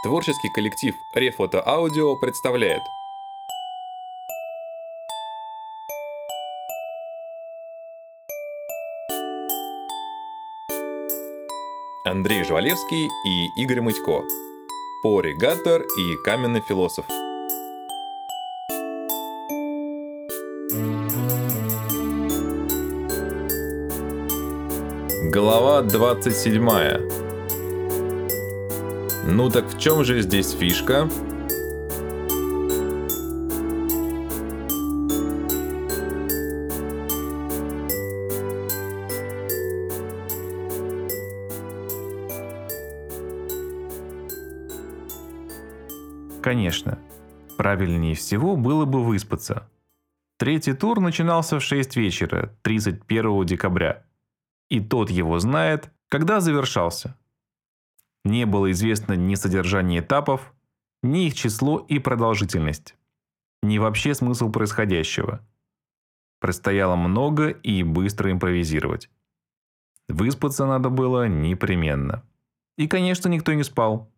Творческий коллектив Рефото Аудио представляет. Андрей Жвалевский и Игорь Мытько. Пори Гаттер и Каменный философ. Глава 27 Ну так в чем же здесь фишка? Конечно, правильнее всего было бы выспаться. Третий тур начинался в 6 вечера, 31 декабря. И тот его знает, когда завершался. Не было известно ни содержание этапов, ни их число и продолжительность, ни вообще смысл происходящего. Предстояло много и быстро импровизировать. Выспаться надо было непременно. И, конечно, никто не спал.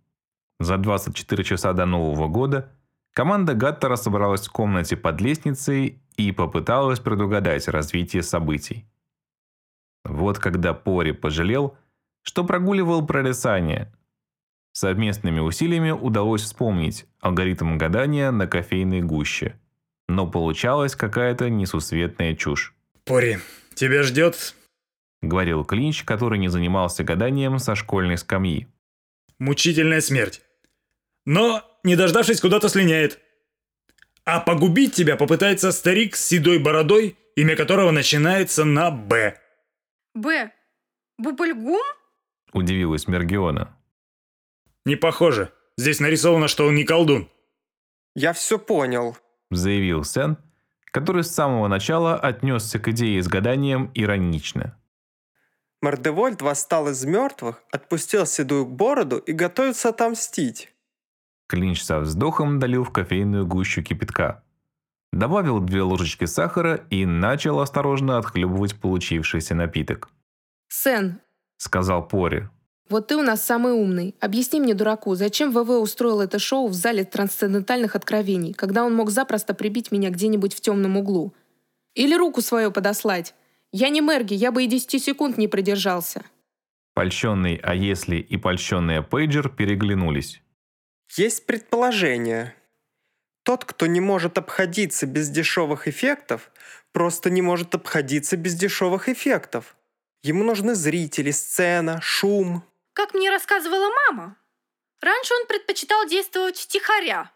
За 24 часа до Нового года команда Гаттера собралась в комнате под лестницей и попыталась предугадать развитие событий. Вот когда Пори пожалел, что прогуливал прорицание. Совместными усилиями удалось вспомнить алгоритм гадания на кофейной гуще. Но получалась какая-то несусветная чушь. Пори, тебя ждет Говорил Клинч, который не занимался гаданием со школьной скамьи. мучительная смерть. Но, не дождавшись, куда-то слиняет. А погубить тебя попытается старик с седой бородой, имя которого начинается на «Б». Б. Бубльгум? Удивилась Мергиона. Не похоже. Здесь нарисовано, что он не колдун. Я все понял. Заявил Сен, который с самого начала отнесся к идее с гаданием иронично. Мордевольд восстал из мертвых, отпустил седую бороду и готовится отомстить. Клинч со вздохом долил в кофейную гущу кипятка. Добавил две ложечки сахара и начал осторожно отхлебывать получившийся напиток. Сен, Сказал Пори. Вот ты у нас самый умный. Объясни мне, дураку, зачем ВВ устроил это шоу в зале трансцендентальных откровений, когда он мог запросто прибить меня где-нибудь в темном углу? Или руку свою подослать? Я не Мерги, я бы и 10 секунд не продержался. Польщенный «А если» и польщенная Пейджер переглянулись. Есть предположение. Тот, кто не может обходиться без дешевых эффектов, просто не может обходиться без дешевых эффектов. Ему нужны зрители, сцена, шум. Как мне рассказывала мама, раньше он предпочитал действовать втихаря.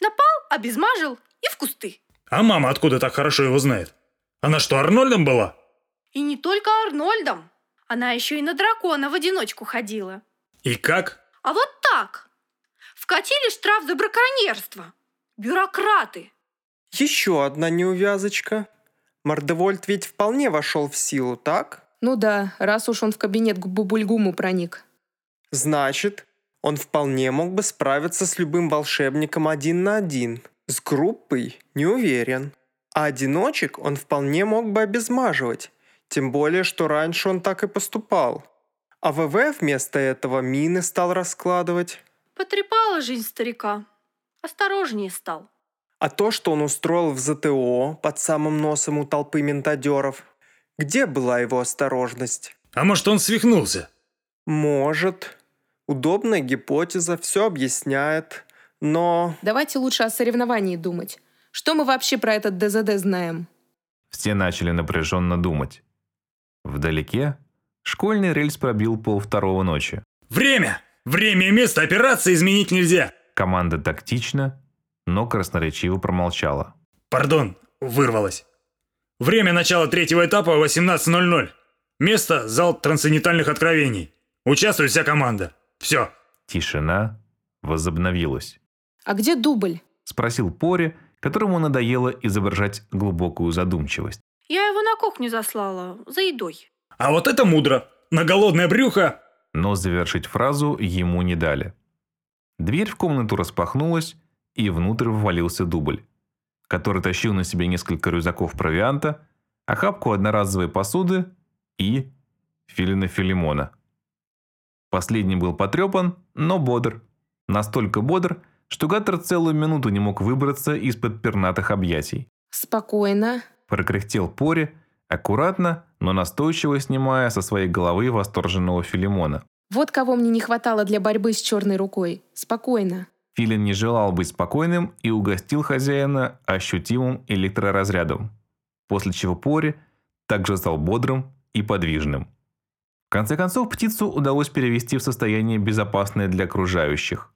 Напал, обезмажил и в кусты. А мама откуда так хорошо его знает? Она что, Арнольдом была? И не только Арнольдом. Она еще и на дракона в одиночку ходила. И как? А вот так. Вкатили штраф за браконьерство. Бюрократы. Еще одна неувязочка. Мордевольд ведь вполне вошел в силу, так? Ну да, раз уж он в кабинет к Бубульгуму проник. Значит, он вполне мог бы справиться с любым волшебником один на один. С группой не уверен. А одиночек он вполне мог бы обезмаживать. Тем более, что раньше он так и поступал. А ВВ вместо этого мины стал раскладывать. Потрепала жизнь старика. Осторожнее стал. А то, что он устроил в ЗТО под самым носом у толпы ментадеров, где была его осторожность? А может, он свихнулся? Может. Удобная гипотеза, все объясняет. Но Давайте лучше о соревновании думать. Что мы вообще про этот ДЗД знаем? Все начали напряженно думать. Вдалеке школьный рельс пробил пол второго ночи. Время! Время и место операции изменить нельзя. Команда тактично, но красноречиво промолчала. Пардон, вырвалось. Время начала третьего этапа 18.00. Место – зал трансцендентальных откровений. Участвует вся команда. Все. Тишина возобновилась. А где дубль? Спросил Пори, которому надоело изображать глубокую задумчивость. Я его на кухню заслала. За едой. А вот это мудро. На голодное брюхо. Но завершить фразу ему не дали. Дверь в комнату распахнулась, и внутрь ввалился дубль, который тащил на себе несколько рюкзаков провианта, охапку одноразовой посуды и филина Филимона. Последний был потрепан, но бодр. Настолько бодр, что Гаттер целую минуту не мог выбраться из-под пернатых объятий. Спокойно. Прокряхтел Пори, аккуратно, но настойчиво снимая со своей головы восторженного Филимона. Вот кого мне не хватало для борьбы с черной рукой. Спокойно. Филин не желал быть спокойным и угостил хозяина ощутимым электроразрядом, после чего Пори также стал бодрым и подвижным. В конце концов, птицу удалось перевести в состояние безопасное для окружающих.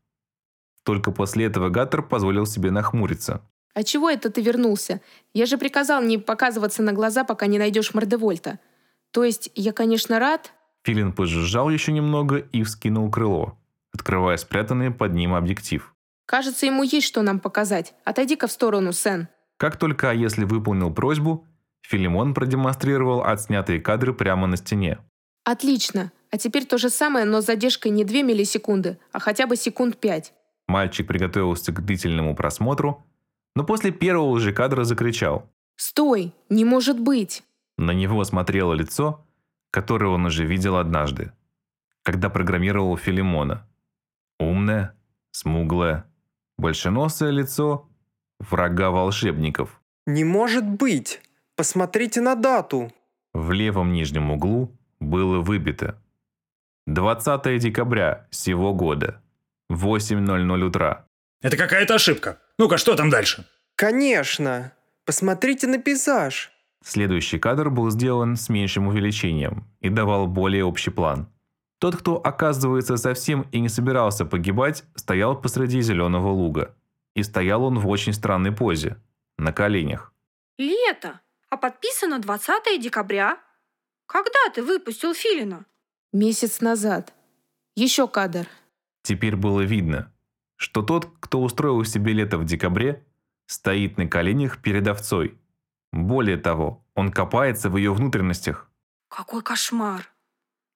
Только после этого Гаттер позволил себе нахмуриться. А чего это ты вернулся? Я же приказал не показываться на глаза, пока не найдешь Мордевольта. То есть, я, конечно, рад... Филин пожужжал еще немного и вскинул крыло, открывая спрятанный под ним объектив. Кажется, ему есть что нам показать. Отойди-ка в сторону, Сен. Как только если выполнил просьбу, Филимон продемонстрировал отснятые кадры прямо на стене. Отлично. А теперь то же самое, но с задержкой не 2 миллисекунды, а хотя бы секунд 5. Мальчик приготовился к длительному просмотру, но после первого же кадра закричал. Стой! Не может быть! На него смотрело лицо, которое он уже видел однажды, когда программировал Филимона. Умное, смуглое, большеносое лицо врага волшебников. Не может быть! Посмотрите на дату. В левом нижнем углу было выбито 20 декабря сего года, 8.00 утра. Это какая-то ошибка. Ну-ка, что там дальше? Конечно. Посмотрите на пейзаж. Следующий кадр был сделан с меньшим увеличением и давал более общий план. Тот, кто, оказывается, совсем и не собирался погибать, стоял посреди зеленого луга. И стоял он в очень странной позе, на коленях. Лето. А подписано 20 декабря. Когда ты выпустил Филина? Месяц назад. Еще кадр. Теперь было видно, что тот, кто устроил себе лето в декабре, стоит на коленях перед овцой. Более того, он копается в ее внутренностях. Какой кошмар.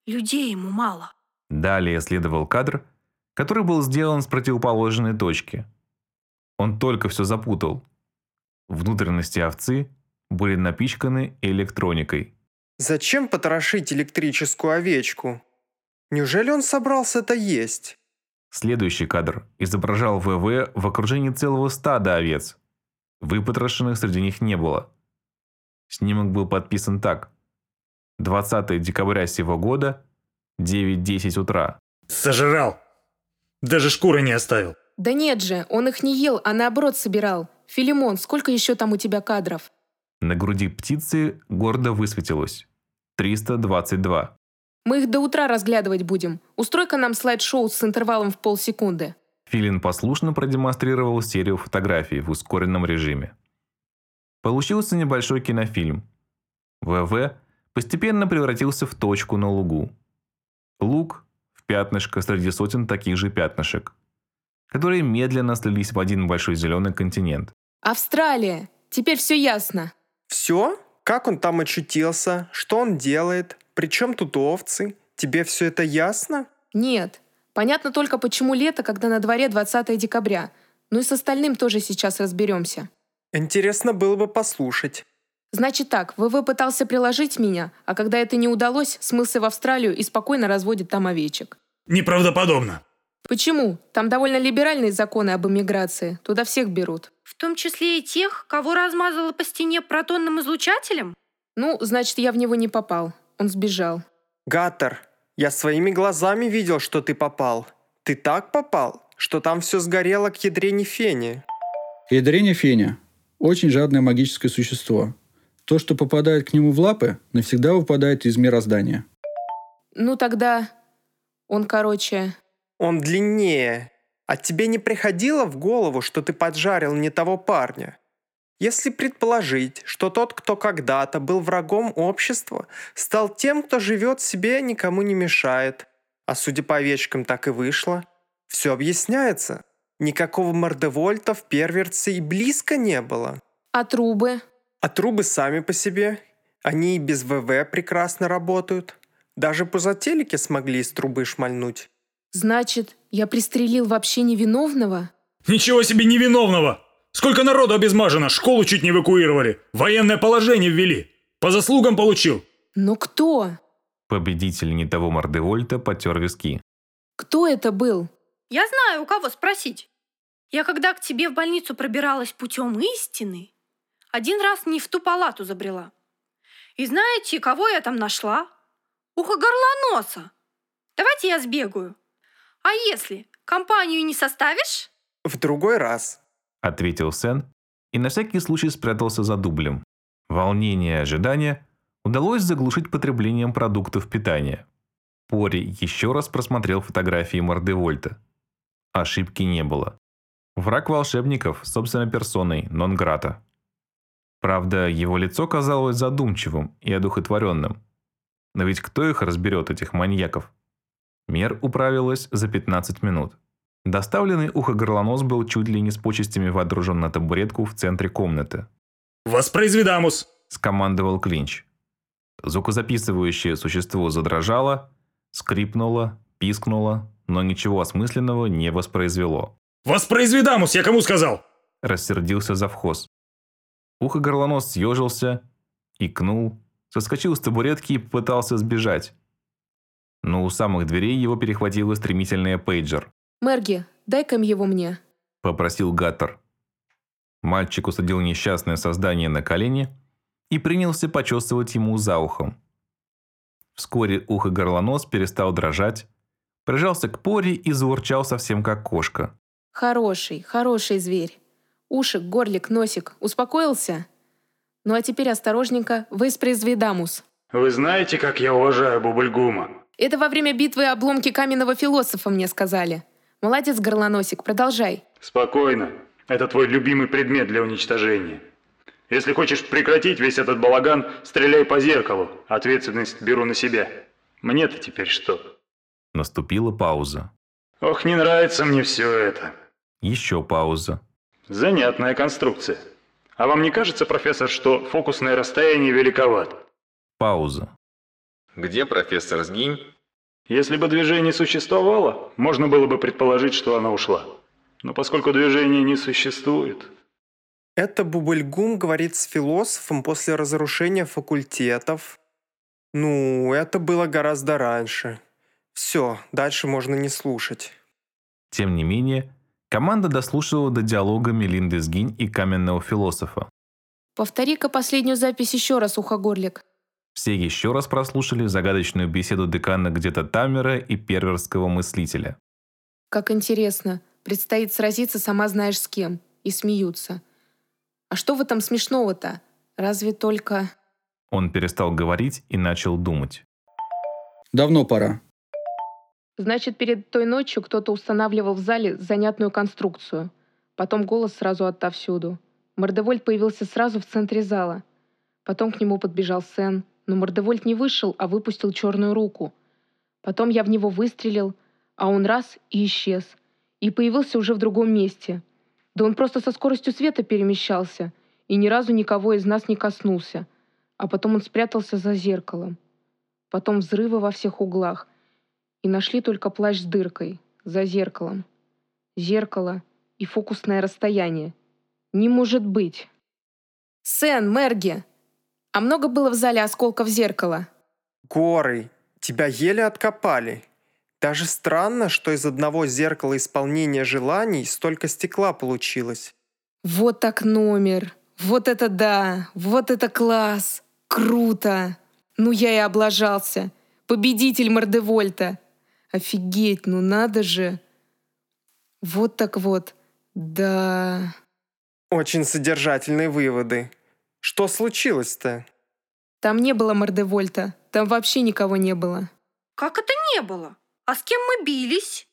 Людей ему мало. Далее следовал кадр, который был сделан с противоположной точки. Он только все запутал. Внутренности овцы были напичканы электроникой. Зачем потрошить электрическую овечку? Неужели он собрался это есть? Следующий кадр изображал ВВ в окружении целого стада овец. Выпотрошенных среди них не было. Снимок был подписан так. 20 декабря сего года, 9.10 утра. Сожрал. Даже шкуры не оставил. Да нет же, он их не ел, а наоборот собирал. Филимон, сколько еще там у тебя кадров? На груди птицы гордо высветилось. 322. Мы их до утра разглядывать будем. Устрой-ка нам слайд-шоу с интервалом в полсекунды. Филин послушно продемонстрировал серию фотографий в ускоренном режиме. Получился небольшой кинофильм. ВВ постепенно превратился в точку на лугу. Луг в пятнышко среди сотен таких же пятнышек, которые медленно слились в один большой зеленый континент. Австралия! Теперь все ясно. Все? Как он там очутился? Что он делает? Причем тут овцы? Тебе все это ясно? Нет. Понятно только, почему лето, когда на дворе 20 декабря. Ну и с остальным тоже сейчас разберемся. Интересно было бы послушать. Значит так, ВВ пытался приложить меня, а когда это не удалось, смылся в Австралию и спокойно разводит там овечек. Неправдоподобно. Почему? Там довольно либеральные законы об иммиграции. Туда всех берут. В том числе и тех, кого размазало по стене протонным излучателем? Ну, значит, я в него не попал. Он сбежал. Гаттер, я своими глазами видел, что ты попал. Ты так попал, что там все сгорело к ядрене фени. Ядрене феня – очень жадное магическое существо. То, что попадает к нему в лапы, навсегда выпадает из мироздания. Ну тогда... Он, короче... Он длиннее. А тебе не приходило в голову, что ты поджарил не того парня? Если предположить, что тот, кто когда-то был врагом общества, стал тем, кто живет себе, никому не мешает, а судя по овечкам так и вышло, все объясняется. Никакого мордевольта в перверце и близко не было. А трубы? А трубы сами по себе. Они и без ВВ прекрасно работают. Даже по зателике смогли из трубы шмальнуть. Значит, я пристрелил вообще невиновного? Ничего себе невиновного! Сколько народу обезмажено, школу чуть не эвакуировали, военное положение ввели. По заслугам получил. Но кто? Победитель не того Мордевольта потер виски. Кто это был? Я знаю, у кого спросить. Я когда к тебе в больницу пробиралась путем истины, один раз не в ту палату забрела. И знаете, кого я там нашла? Ухо горлоноса. Давайте я сбегаю. А если компанию не составишь? В другой раз. Ответил Сен и на всякий случай спрятался за дублем. Волнение и ожидание удалось заглушить потреблением продуктов питания. Пори еще раз просмотрел фотографии Мордевольта. Ошибки не было. Враг волшебников собственной персоной, Нонграта. Правда, его лицо казалось задумчивым и одухотворенным. Но ведь кто их разберет, этих маньяков? Мер управилась за 15 минут. Доставленный ухо-горлонос был чуть ли не с почестями водружен на табуретку в центре комнаты. «Воспроизведамус!» – скомандовал Клинч. Звукозаписывающее существо задрожало, скрипнуло, пискнуло, но ничего осмысленного не воспроизвело. «Воспроизведамус, я кому сказал?» – рассердился завхоз. Ухо-горлонос съежился, икнул, соскочил с табуретки и попытался сбежать. Но у самых дверей его перехватила стремительная пейджер. «Мерги, дай-ка его мне», – попросил Гаттер. Мальчик усадил несчастное создание на колени и принялся почесывать ему за ухом. Вскоре ухо-горлонос перестал дрожать, прижался к поре и заурчал совсем как кошка. «Хороший, хороший зверь. Ушек, горлик, носик. Успокоился? Ну а теперь осторожненько, воспроизведамус». «Вы знаете, как я уважаю Бубльгума?» Это во время битвы обломки каменного философа мне сказали. Молодец, горлоносик, продолжай. Спокойно. Это твой любимый предмет для уничтожения. Если хочешь прекратить весь этот балаган, стреляй по зеркалу. Ответственность беру на себя. Мне-то теперь что? Наступила пауза. Ох, не нравится мне все это. Еще пауза. Занятная конструкция. А вам не кажется, профессор, что фокусное расстояние великовато? Пауза. Где профессор Сгинь? Если бы движение существовало, можно было бы предположить, что она ушла. Но поскольку движения не существует... Это Бубульгум говорит с философом после разрушения факультетов. Ну, это было гораздо раньше. Все, дальше можно не слушать. Тем не менее, команда дослушивала до диалога Мелинды Сгинь и каменного философа. «Повтори-ка последнюю запись еще раз, Ухогорлик», все еще раз прослушали загадочную беседу декана где-то Тамера и перверского мыслителя. «Как интересно. Предстоит сразиться сама знаешь с кем. И смеются. А что в этом смешного-то? Разве только...» Он перестал говорить и начал думать. «Давно пора». Значит, перед той ночью кто-то устанавливал в зале занятную конструкцию. Потом голос сразу отовсюду. Мордевольт появился сразу в центре зала. Потом к нему подбежал Сен, но Мордевольт не вышел, а выпустил черную руку. Потом я в него выстрелил, а он раз и исчез. И появился уже в другом месте. Да он просто со скоростью света перемещался и ни разу никого из нас не коснулся. А потом он спрятался за зеркалом. Потом взрывы во всех углах. И нашли только плащ с дыркой за зеркалом. Зеркало и фокусное расстояние. Не может быть. «Сен, Мерги!» А много было в зале осколков зеркала? Горы. Тебя еле откопали. Даже странно, что из одного зеркала исполнения желаний столько стекла получилось. Вот так номер. Вот это да. Вот это класс. Круто. Ну я и облажался. Победитель Мордевольта. Офигеть, ну надо же. Вот так вот. Да. Очень содержательные выводы. Что случилось-то? Там не было Мордевольта. Там вообще никого не было. Как это не было? А с кем мы бились?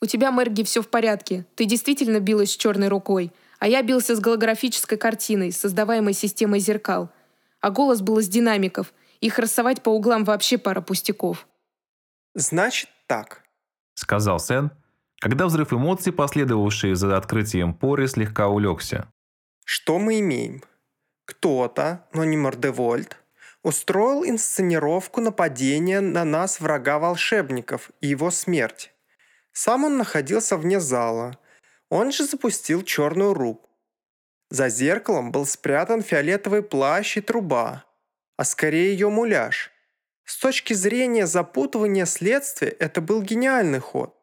У тебя, Мэрги, все в порядке. Ты действительно билась с черной рукой. А я бился с голографической картиной, создаваемой системой зеркал. А голос был из динамиков. Их рассовать по углам вообще пара пустяков. Значит так. Сказал Сен, когда взрыв эмоций, последовавший за открытием поры, слегка улегся. Что мы имеем? Кто-то, но не Мордевольт, устроил инсценировку нападения на нас врага волшебников и его смерть. Сам он находился вне зала. Он же запустил черную руку. За зеркалом был спрятан фиолетовый плащ и труба, а скорее ее муляж. С точки зрения запутывания следствия это был гениальный ход.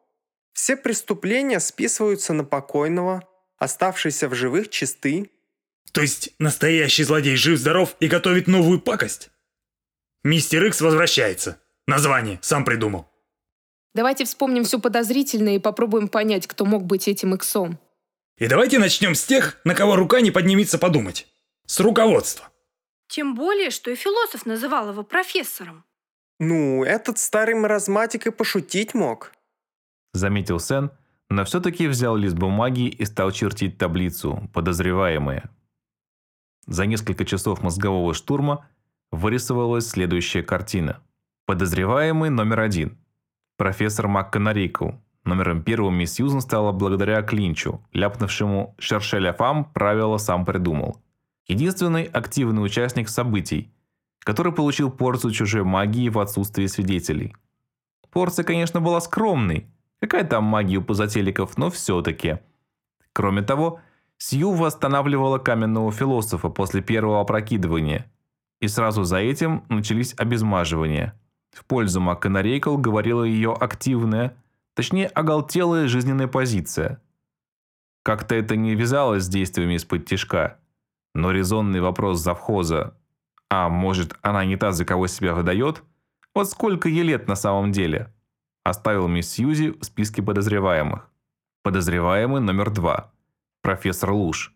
Все преступления списываются на покойного, оставшийся в живых чисты. То есть настоящий злодей жив-здоров и готовит новую пакость? Мистер Икс возвращается. Название сам придумал. Давайте вспомним все подозрительное и попробуем понять, кто мог быть этим иксом. И давайте начнем с тех, на кого рука не поднимется подумать. С руководства. Тем более, что и философ называл его профессором. Ну, этот старый маразматик и пошутить мог. Заметил Сен, но все-таки взял лист бумаги и стал чертить таблицу «Подозреваемые». За несколько часов мозгового штурма вырисовалась следующая картина. Подозреваемый номер один. Профессор МакКонарикл. Номером первым мисс Сьюзен стала благодаря Клинчу, ляпнувшему «Шершеля фам» правило сам придумал. Единственный активный участник событий, который получил порцию чужой магии в отсутствии свидетелей. Порция, конечно, была скромной. Какая там магия у позателиков, но все-таки. Кроме того, Сью восстанавливала каменного философа после первого опрокидывания. И сразу за этим начались обезмаживания. В пользу МакКонарейкл говорила ее активная, точнее оголтелая жизненная позиция. Как-то это не вязалось с действиями из-под тишка. Но резонный вопрос завхоза «А может, она не та, за кого себя выдает? Вот сколько ей лет на самом деле?» Оставил мисс Сьюзи в списке подозреваемых. Подозреваемый номер два. Профессор Луш.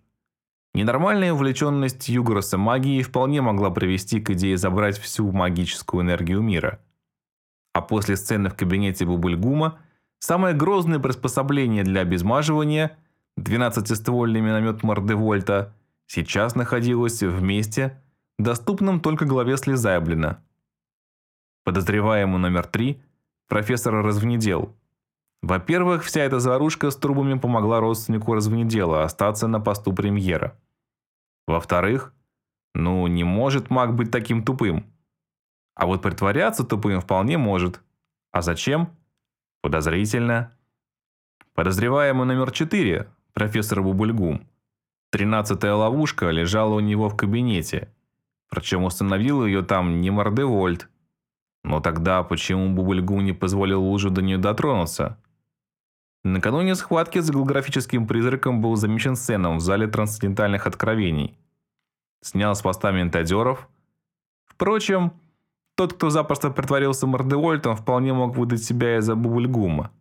Ненормальная увлеченность Югороса магией вполне могла привести к идее забрать всю магическую энергию мира. А после сцены в кабинете Бубльгума самое грозное приспособление для обезмаживания – 12-ствольный миномет Мордевольта – сейчас находилось в месте, доступном только главе Слезаблина. Подозреваемый номер три – профессор Развнедел. Во-первых, вся эта заварушка с трубами помогла родственнику Развнедела остаться на посту премьера. Во-вторых, ну не может маг быть таким тупым. А вот притворяться тупым вполне может. А зачем? Подозрительно. Подозреваемый номер четыре – профессор Бубульгум. Тринадцатая ловушка лежала у него в кабинете. Причем установил ее там не Мордевольт. Но тогда почему Бубульгум не позволил лужу до нее дотронуться? Накануне схватки с голографическим призраком был замечен сценом в зале трансцендентальных откровений. Снял с поста ментадеров. Впрочем, тот, кто запросто притворился Мордевольтом, вполне мог выдать себя из-за Бубульгума.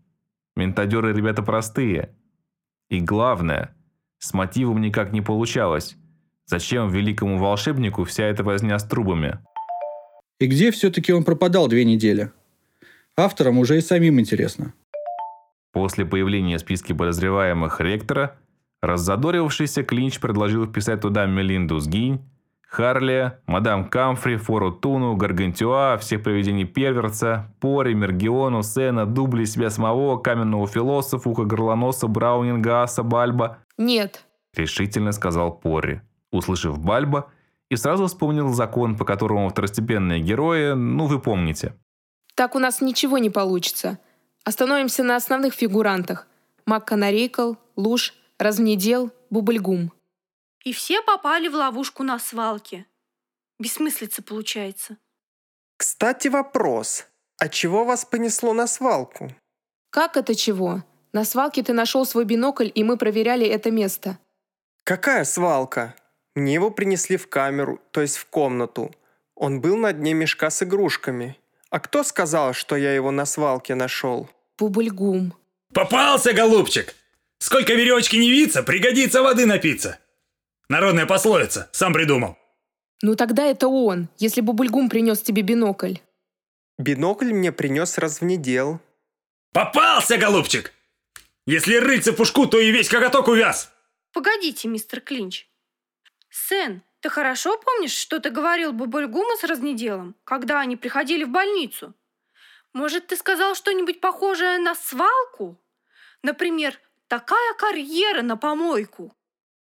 Ментадеры ребята простые. И главное, с мотивом никак не получалось. Зачем великому волшебнику вся эта возня с трубами? И где все-таки он пропадал две недели? Авторам уже и самим интересно. После появления в списке подозреваемых ректора, раззадорившийся Клинч предложил вписать туда Мелинду Сгинь, Харли, мадам Камфри, Фору Туну, Гаргантюа, всех привидений Перверца, Пори, Мергиону, Сена, Дубли, себя самого, каменного философа, ухо горлоноса, Браунинга, Аса, Бальба. Нет. Решительно сказал Пори, услышав Бальба, и сразу вспомнил закон, по которому второстепенные герои, ну вы помните. Так у нас ничего не получится. Остановимся на основных фигурантах. Макканарейкл, Луж, Развнедел, Бубльгум. И все попали в ловушку на свалке. Бессмыслица получается. Кстати, вопрос. А чего вас понесло на свалку? Как это чего? На свалке ты нашел свой бинокль, и мы проверяли это место. Какая свалка? Мне его принесли в камеру, то есть в комнату. Он был на дне мешка с игрушками. А кто сказал, что я его на свалке нашел? Бубльгум. Попался, голубчик! Сколько веревочки не виться, пригодится воды напиться. Народная пословица, сам придумал. Ну тогда это он, если Бубльгум принес тебе бинокль. Бинокль мне принес развнедел. Попался, голубчик! Если в пушку, то и весь коготок увяз. Погодите, мистер Клинч. Сэн, ты хорошо помнишь, что ты говорил Бубльгуму с разнеделом, когда они приходили в больницу? Может, ты сказал что-нибудь похожее на свалку? Например, такая карьера на помойку.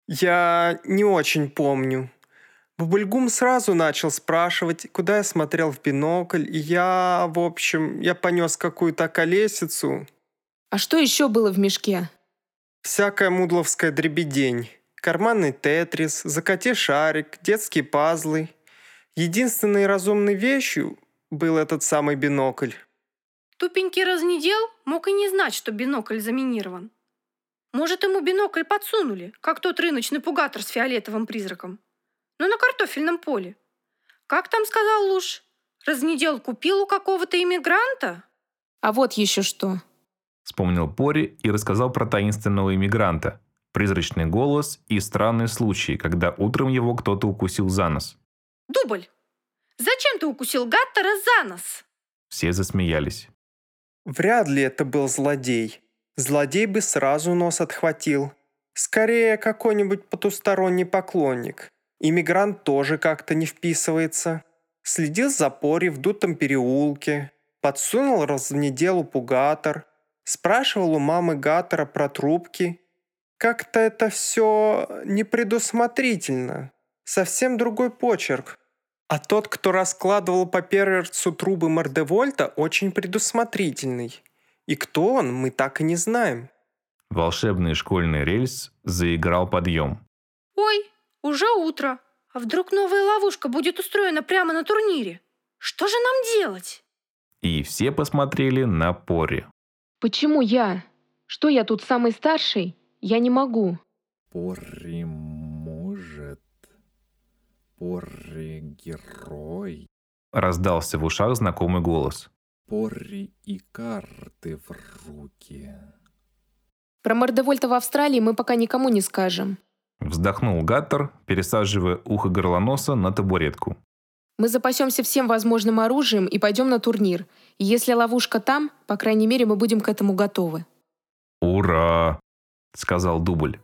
Я не очень помню. Бубльгум сразу начал спрашивать, куда я смотрел в бинокль, и я, в общем, я понес какую-то колесицу. А что еще было в мешке? Всякая мудловская дребедень. Карманный тетрис, закати шарик, детские пазлы. Единственной разумной вещью был этот самый бинокль. Тупенький разнедел мог и не знать, что бинокль заминирован. Может, ему бинокль подсунули, как тот рыночный пугатор с фиолетовым призраком. Но на картофельном поле. Как там сказал Луж? Разнедел купил у какого-то иммигранта? А вот еще что. Вспомнил Пори и рассказал про таинственного иммигранта, призрачный голос и странный случай, когда утром его кто-то укусил за нос. Дубль! Зачем ты укусил Гаттера за нос? Все засмеялись. Вряд ли это был злодей. Злодей бы сразу нос отхватил. Скорее, какой-нибудь потусторонний поклонник. Иммигрант тоже как-то не вписывается. Следил за Пори в дутом переулке. Подсунул раз в неделю пугатор. Спрашивал у мамы Гаттера про трубки. Как-то это все непредусмотрительно. Совсем другой почерк. А тот, кто раскладывал по перерцу трубы Мордевольта, очень предусмотрительный. И кто он, мы так и не знаем. Волшебный школьный рельс заиграл подъем. Ой, уже утро. А вдруг новая ловушка будет устроена прямо на турнире? Что же нам делать? И все посмотрели на Пори. Почему я? Что я тут самый старший? Я не могу. Пори может. Пори герой. Раздался в ушах знакомый голос. Пори и карты в руки. Про Мордевольта в Австралии мы пока никому не скажем. Вздохнул Гаттер, пересаживая ухо горлоноса на табуретку. Мы запасемся всем возможным оружием и пойдем на турнир. И если ловушка там, по крайней мере, мы будем к этому готовы. «Ура!» — сказал Дубль.